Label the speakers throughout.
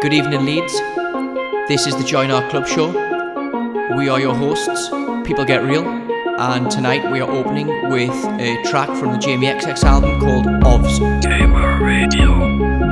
Speaker 1: Good evening, Leeds. This is the Join Our Club show. We are your hosts, People Get Real, and tonight we are opening with a track from the Jamie XX album called Obvs.
Speaker 2: KMAH Radio.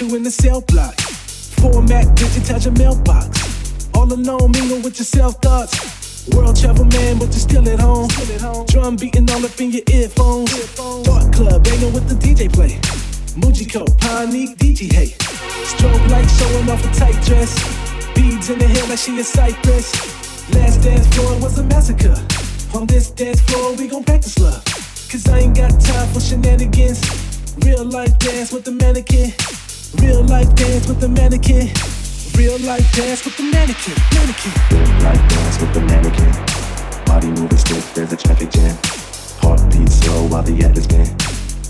Speaker 3: You in the cell block. Format, digitize your mailbox. All alone, mingle with your self thoughts. World travel man, but you're still at home. Drum beating all up in your earphones. Thought club, banging with the DJ play. Mujiko, Panique, DJ hey. Strobe light showing off a tight dress. Beads in the hair like she a cypress. Last dance floor was a massacre. On this dance floor, we gon' practice love. Cause I ain't got time for shenanigans. Real life dance with the mannequin. Real life dance with the mannequin. Real life dance with the mannequin. Mannequin.
Speaker 4: Real life dance with the mannequin. Body moving stiff, there's a traffic jam. Heartbeat slow while the atlas spin.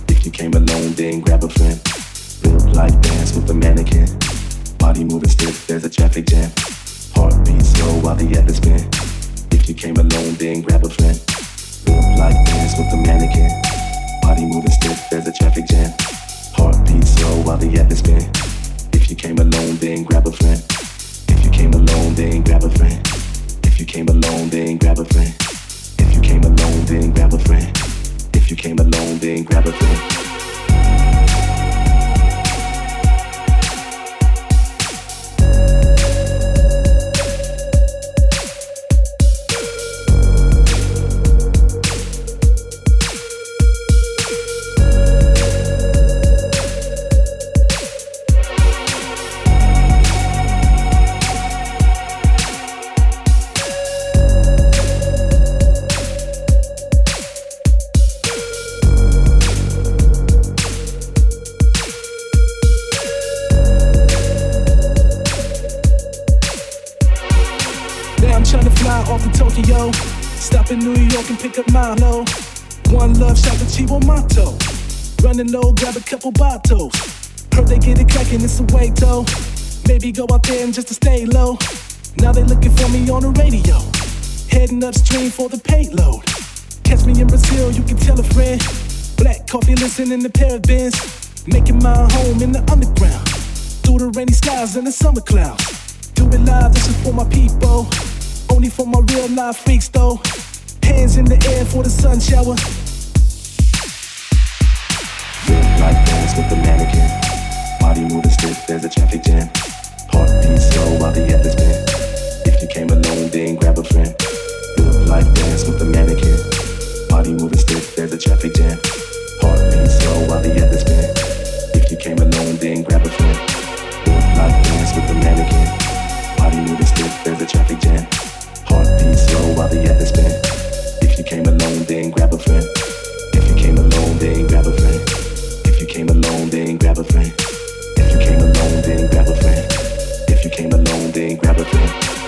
Speaker 4: If you came alone, then grab a friend. Real life dance with the mannequin. Body moving stiff, there's a traffic jam. Heartbeat slow while the atlas spin. If you came alone, then grab a friend. Real life dance with the mannequin. Body moving stiff, there's a traffic jam. Heartbeat slow while the atlas spin. If you came alone, then grab a friend. If you came alone, then grab a friend. If you came alone, then grab a friend. If you came alone, then grab a friend. If you came alone, then grab a friend.
Speaker 3: And pick up Milo. One love shot the Chivo Mato. Running low, grab a couple bottles. Heard they get it crackin', it's a way though. Maybe go out there and just to stay low. Now they looking for me on the radio. Heading upstream for the payload. Catch me in Brazil, you can tell a friend. Black coffee, listening to bins. Making my home in the underground. Through the rainy skies and the summer clouds. Do it live, this is for my people. Only for my real life freaks though. Hands in the air for the sun shower.
Speaker 4: Real life dance with the mannequin. Body moving stiff, there's a traffic jam. Heartbeat slow while the atlas spin. If you came alone, then grab a friend. Real life dance with the mannequin. Body moving stiff, there's a traffic jam. Heartbeat slow while the atlas spin. If you came alone, then grab a friend. Real life dance with the mannequin. Body moving stiff, there's a traffic jam. Heartbeat slow while the atlas spin. If you came alone, then grab a friend. If you came alone, then grab a friend. If you came alone, then grab a friend. If you came alone, then grab a friend. If you came alone, then grab a friend.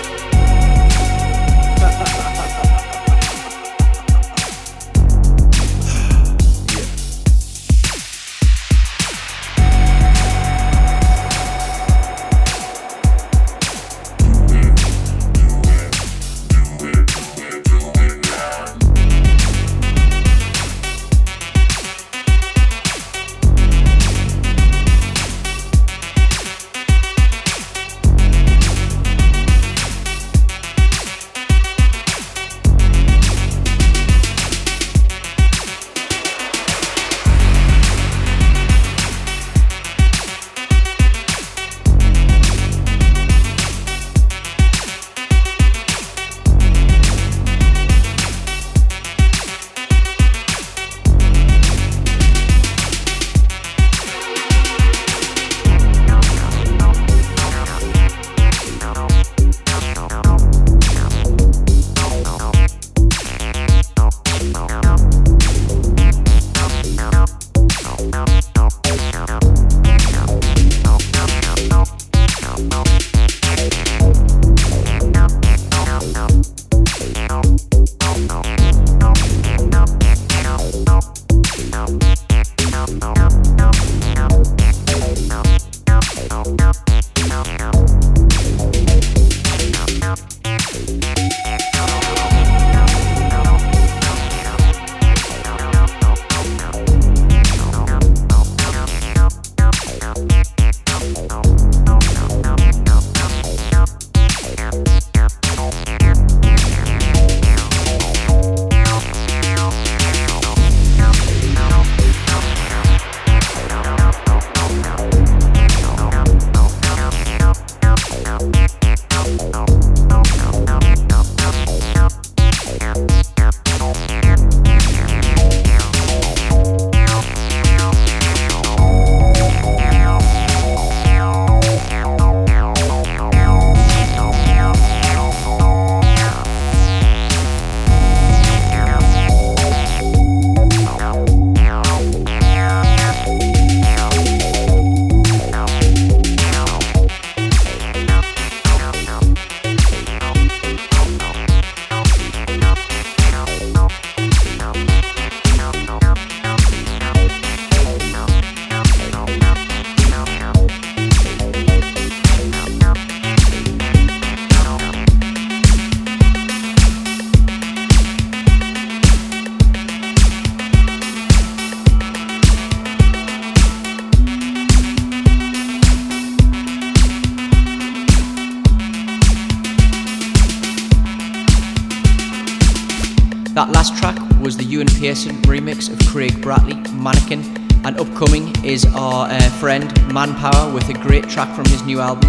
Speaker 5: New album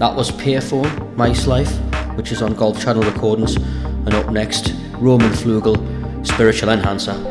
Speaker 5: That was Payfone, Mice Life, which is on Golf Channel Recordings. And up next, Roman Fluegel, Spiritual Enhancer.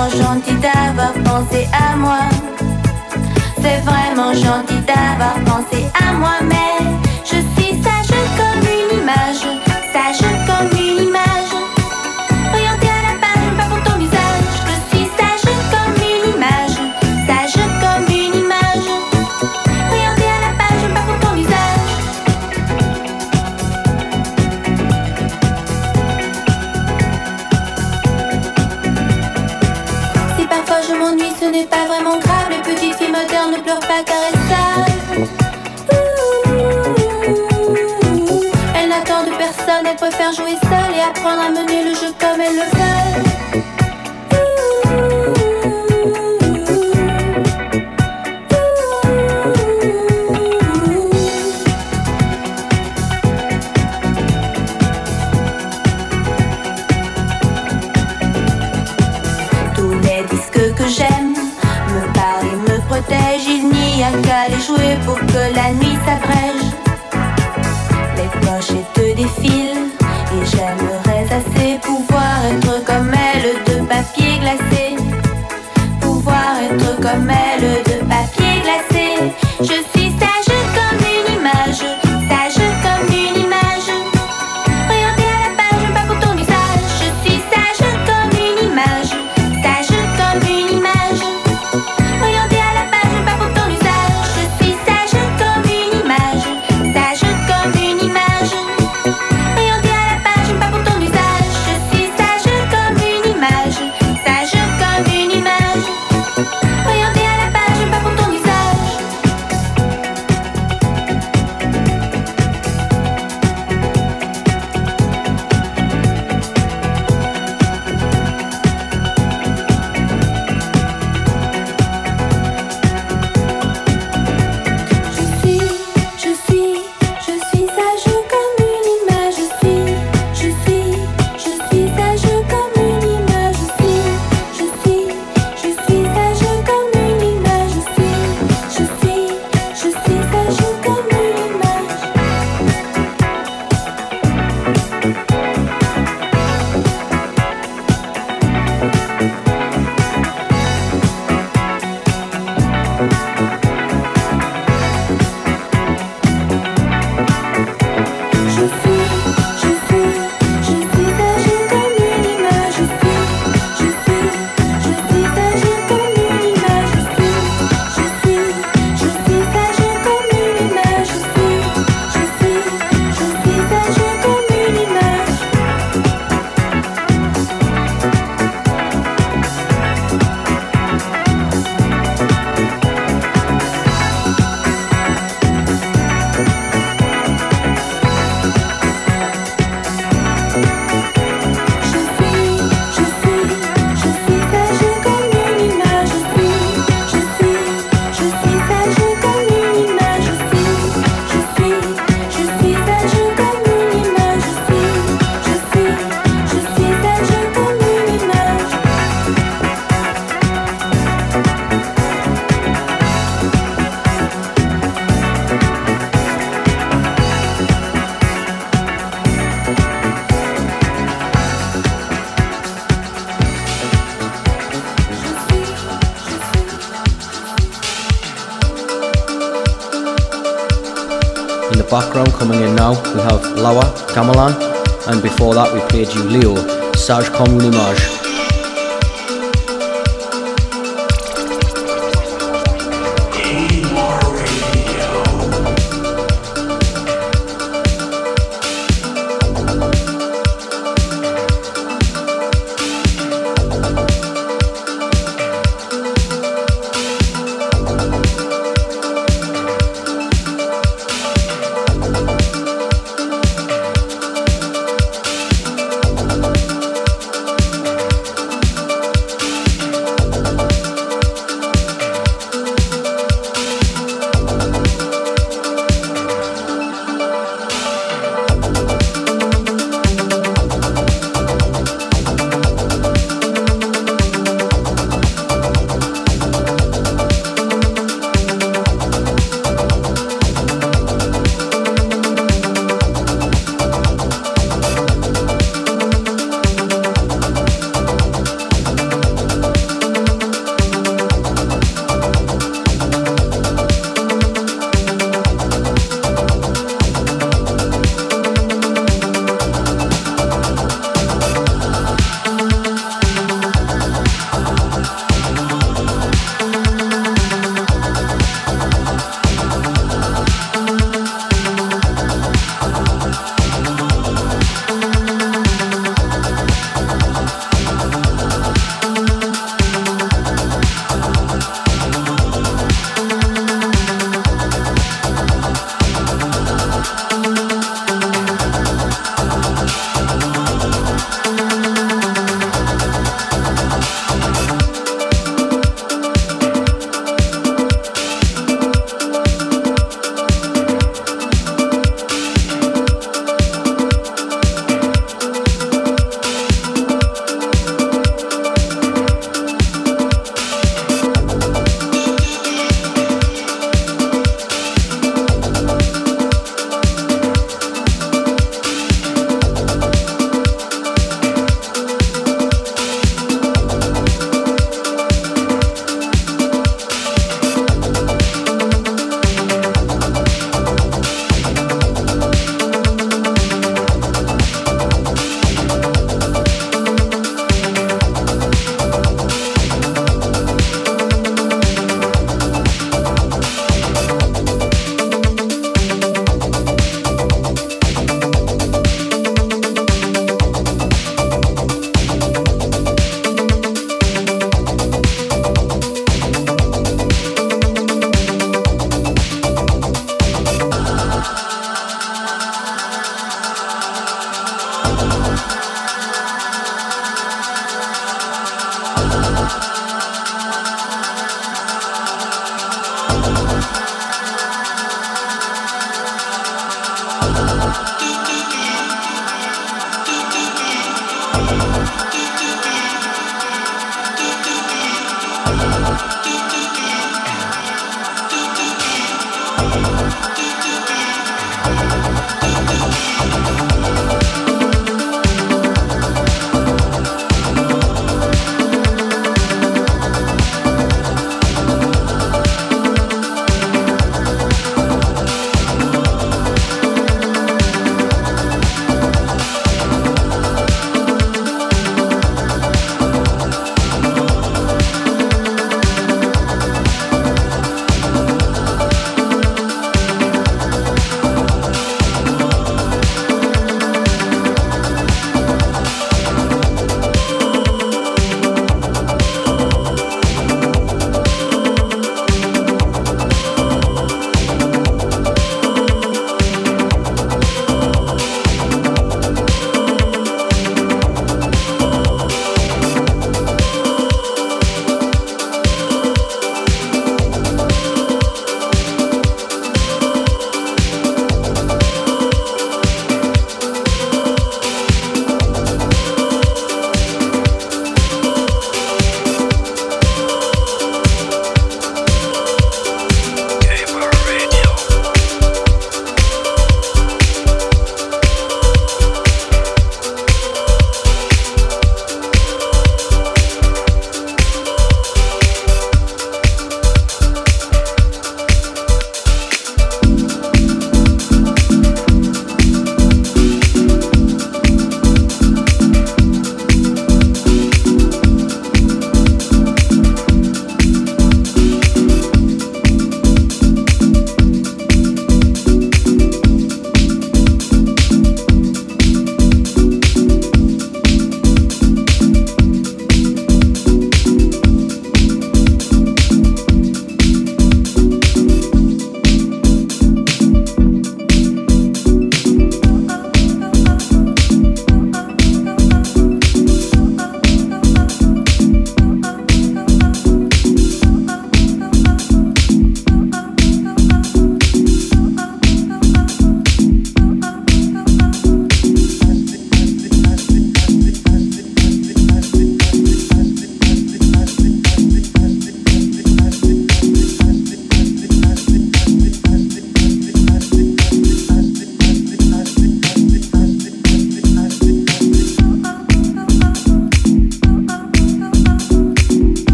Speaker 5: vraiment gentil d'avoir pensé à moi. C'est vraiment gentil d'avoir
Speaker 6: pensé à moi, mais je suis sage comme une image, sage comme jouer seul et apprendre à mener
Speaker 2: le papier glacé.
Speaker 6: background coming in now, we have Lauer Gammelan, and before that we played you Lio, Sage Comme une image.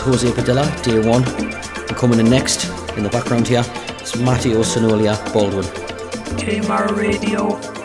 Speaker 6: Jose Padilla, day one. And coming in next, in the background here, it's Mateo Senolia Baldwin.
Speaker 2: KMAH Radio.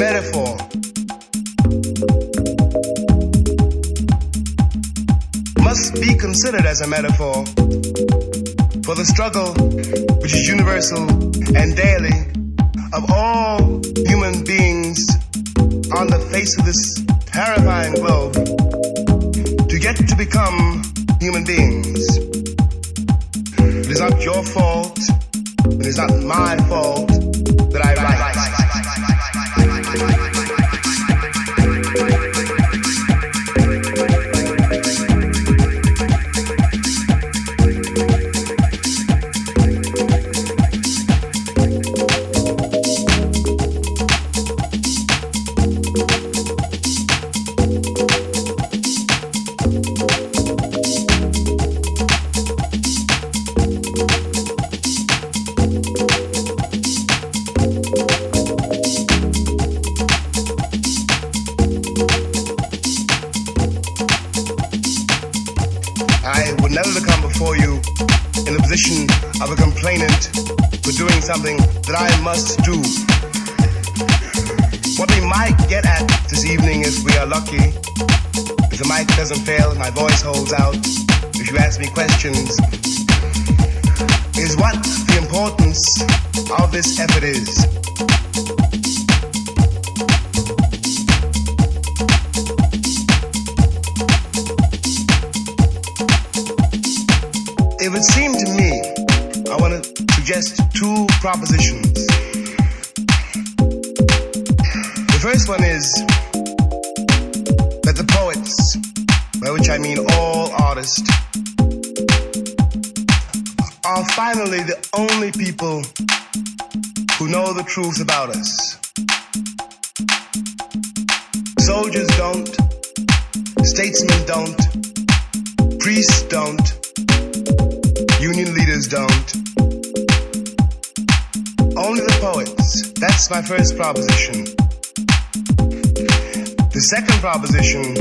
Speaker 7: Metaphor. Must be considered as a metaphor for the struggle which is universal and daily of all that I must do. What we might get at this evening, if we are lucky, if the mic doesn't fail, my voice holds out, if you ask me questions, who know the truth about us. Soldiers don't, statesmen don't, priests don't, union leaders don't. Only the poets. That's my first proposition. The second proposition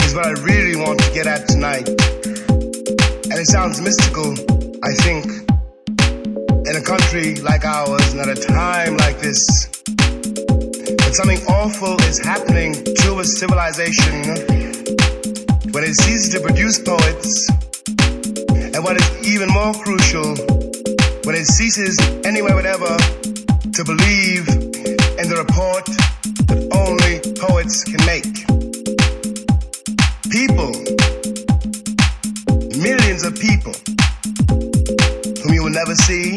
Speaker 7: is what I really want to get at tonight. And it sounds mystical, I think, country like ours and at a time like this. But something awful is happening to a civilization when it ceases to produce poets, and what is even more crucial, when it ceases anywhere whatever to believe in the report that only poets can make. People, millions of people, whom you will never see,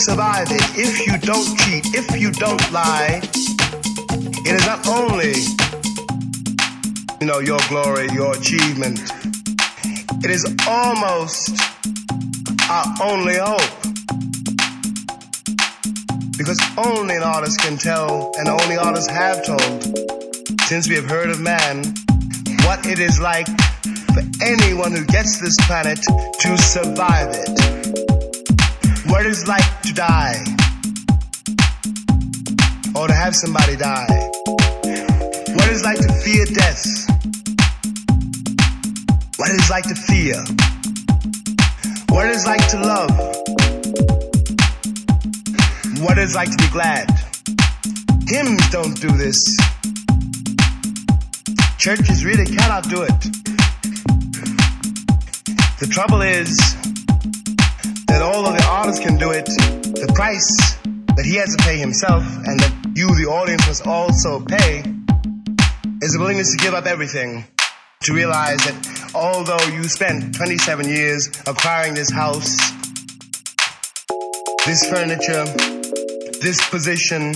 Speaker 7: survive it, if you don't cheat, if you don't lie, it is not only, you know, your glory, your achievement. It is almost our only hope. Because only an artist can tell, and only artists have told, since we have heard of man, what it is like for anyone who gets this planet to survive it. What it is like to die, or to have somebody die. What it is like to fear death. What it is like to fear. What it is like to love. What it is like to be glad. Hymns don't do this. Churches really cannot do it. The trouble is that although the artist can do it, the price that he has to pay himself and that you, the audience, must also pay is the willingness to give up everything to realize that although you spent 27 years acquiring this house, this furniture, this position,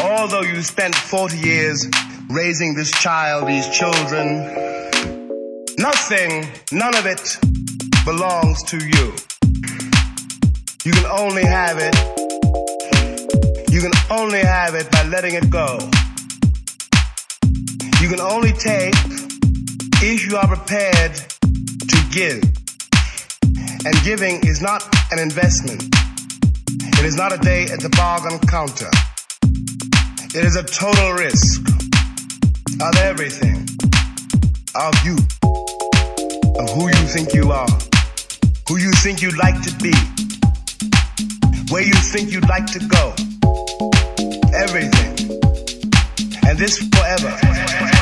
Speaker 7: although you spent 40 years raising this child, these children, nothing, none of it belongs to you. You can only have it, you can only have it by letting it go. You can only take if you are prepared to give. And giving is not an investment. It is not a day at the bargain counter. It is a total risk of everything. Of you. Of who you think you are. Who you think you'd like to be. Where you think you'd like to go. Everything. And this forever.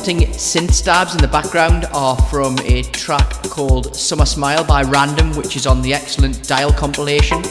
Speaker 1: Haunting synth stabs in the background are from a track called Summer Smile by Rndm, which is on the excellent Dial compilation.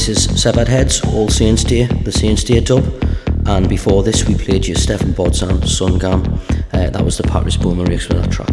Speaker 6: This is Severed Heads, All Saints Day, the Saints Day dub. And before this, we played you Stephan Bodzin, Sungam. Uh, that was the Patrice Baumel remix for that track.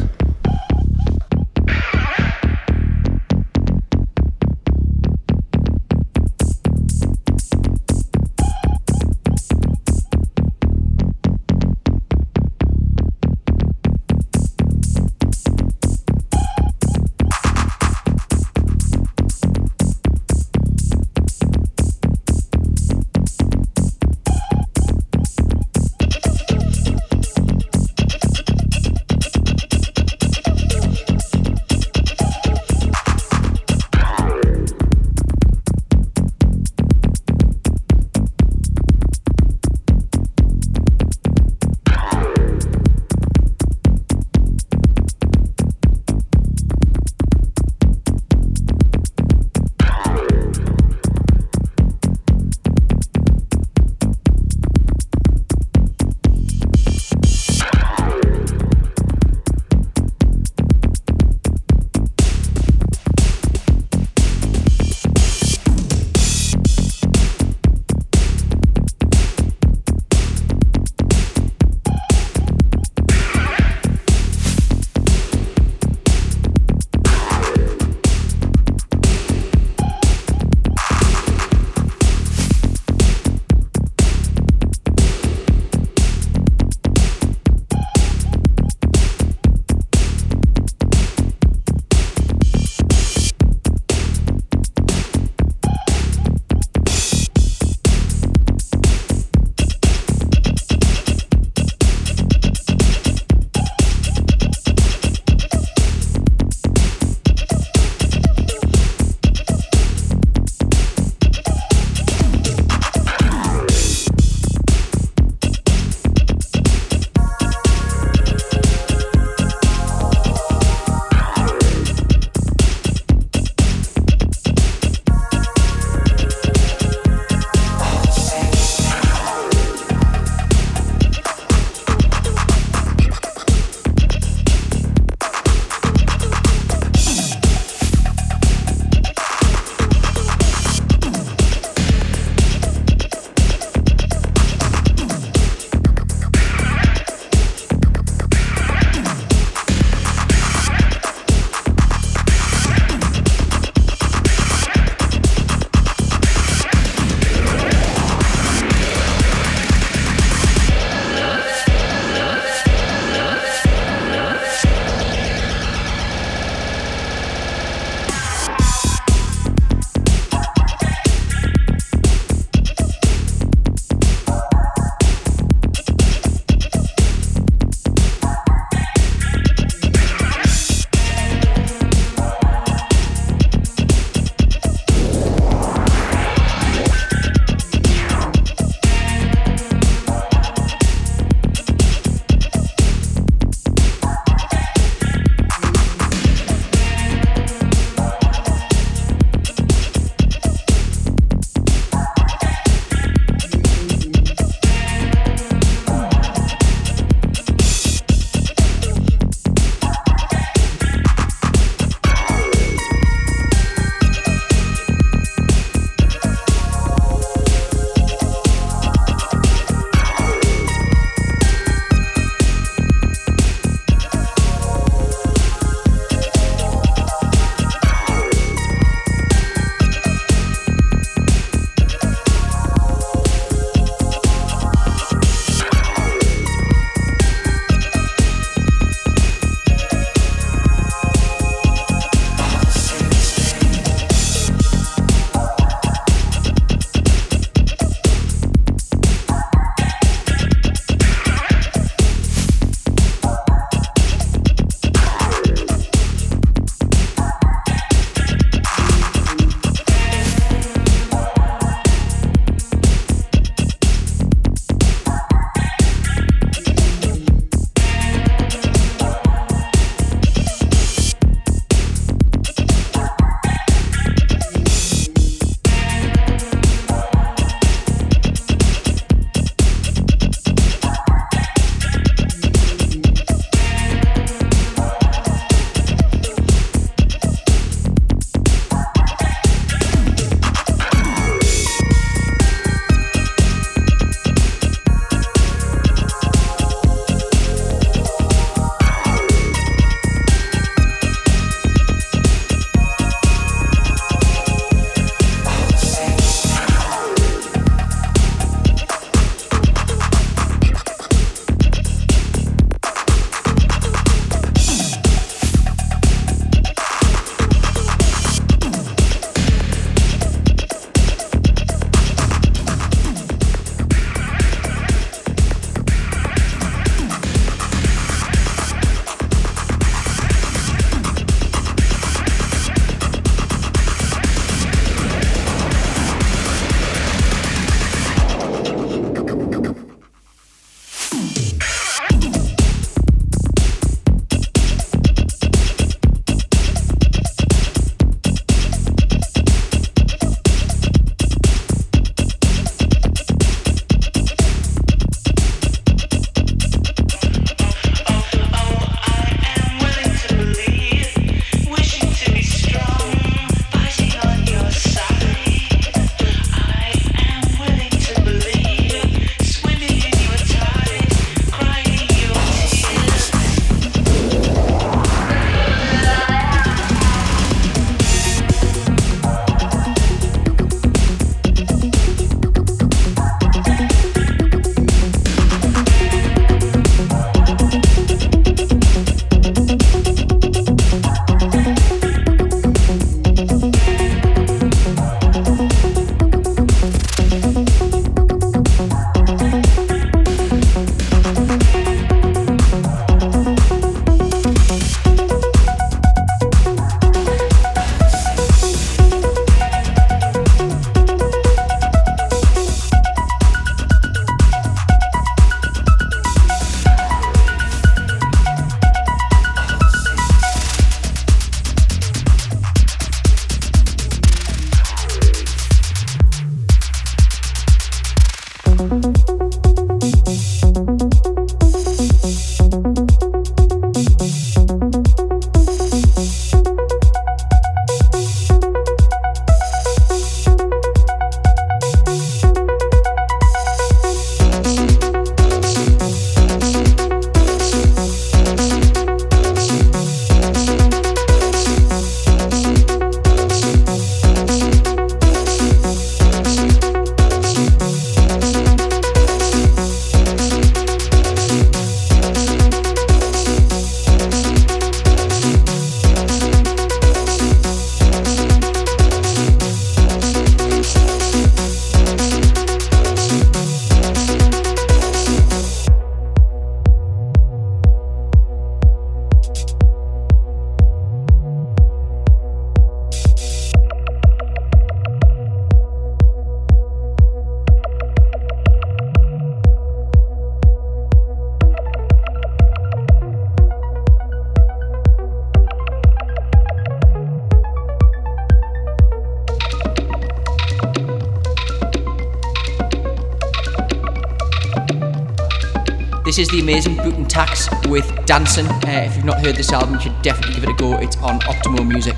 Speaker 1: This is the amazing Boot and Tax with Dancing. Uh, if you've not heard this album, you should definitely give it a go. It's on Optimo Music.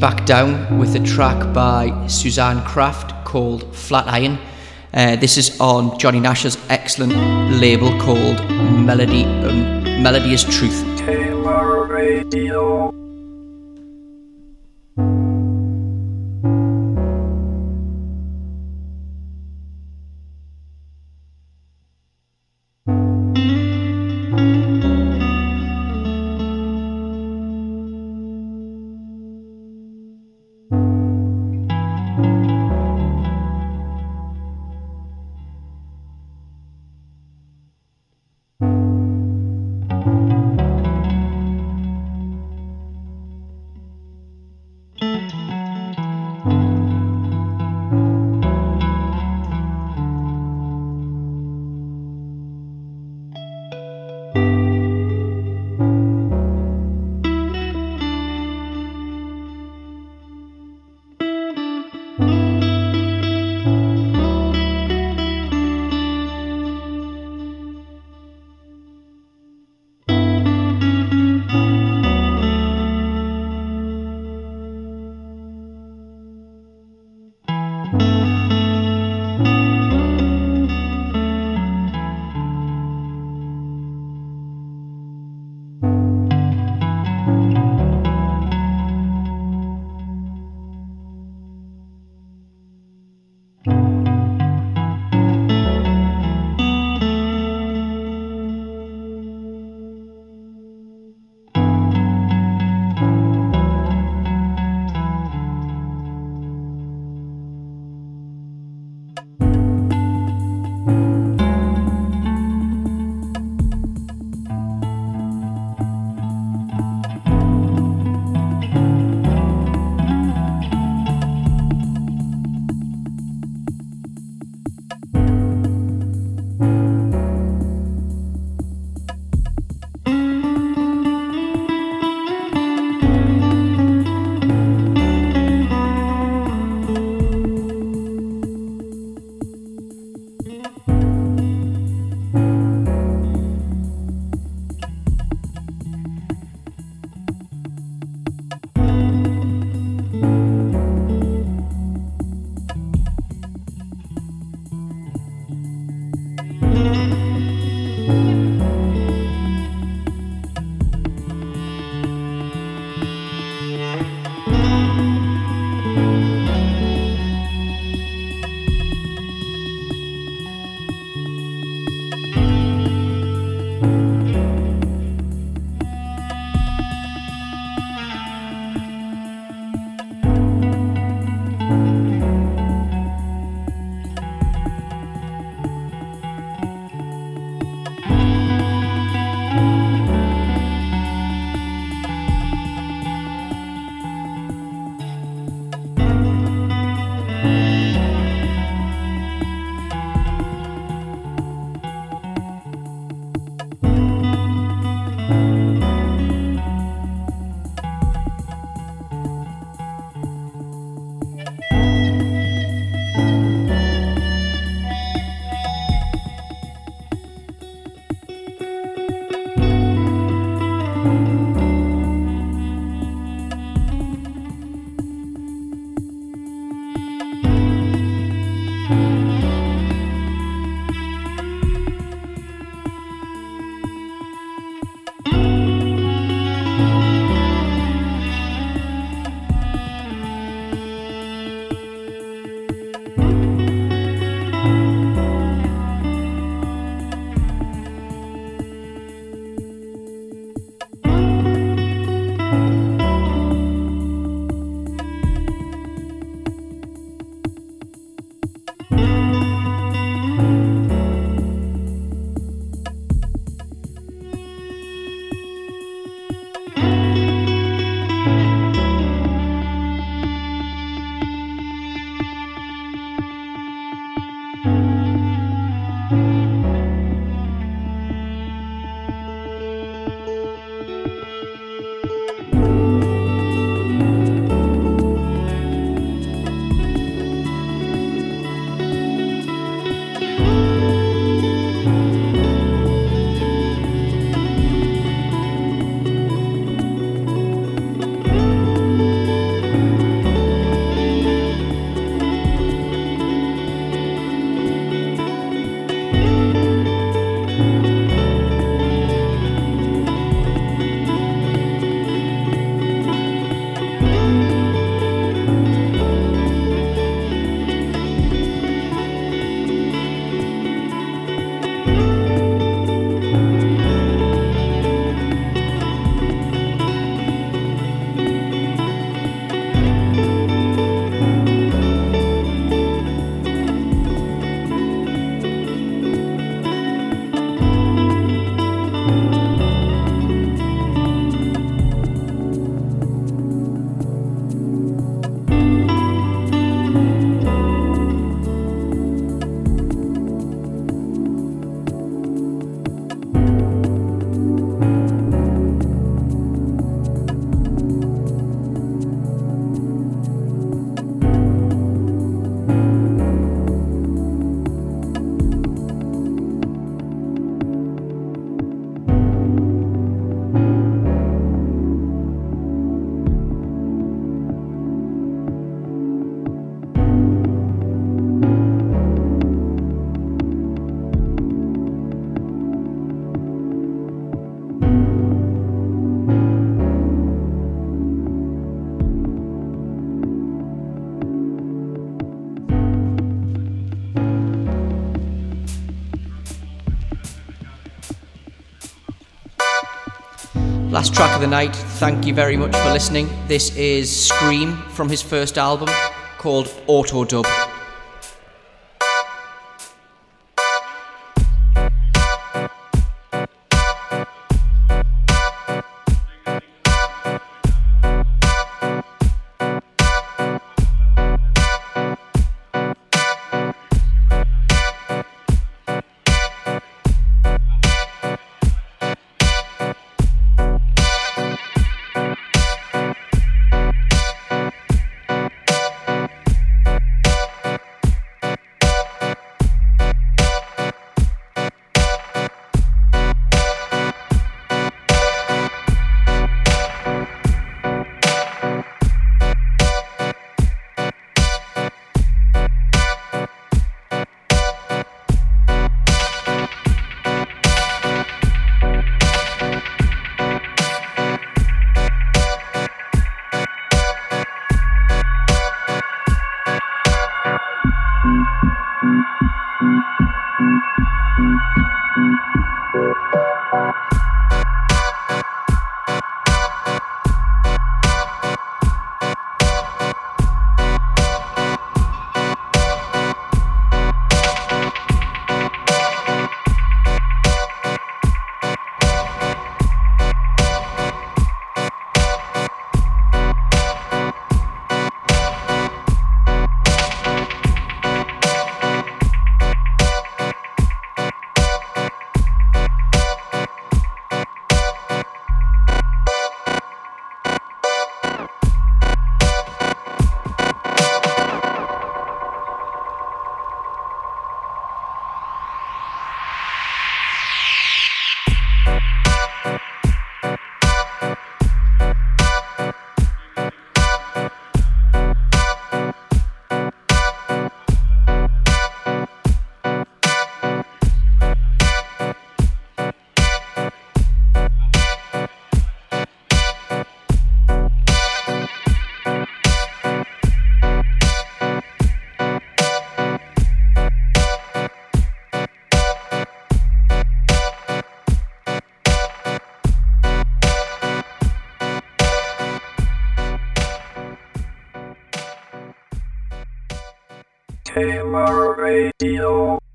Speaker 1: Back down with a track by Suzanne Kraft called Flatiron. Uh, this is on Johnny Nash's excellent label called Melody um, Melody is Truth. Track of the night. Thank you very much for listening. This is Skream from his first album called Auto Dub.
Speaker 2: KMAH Radio.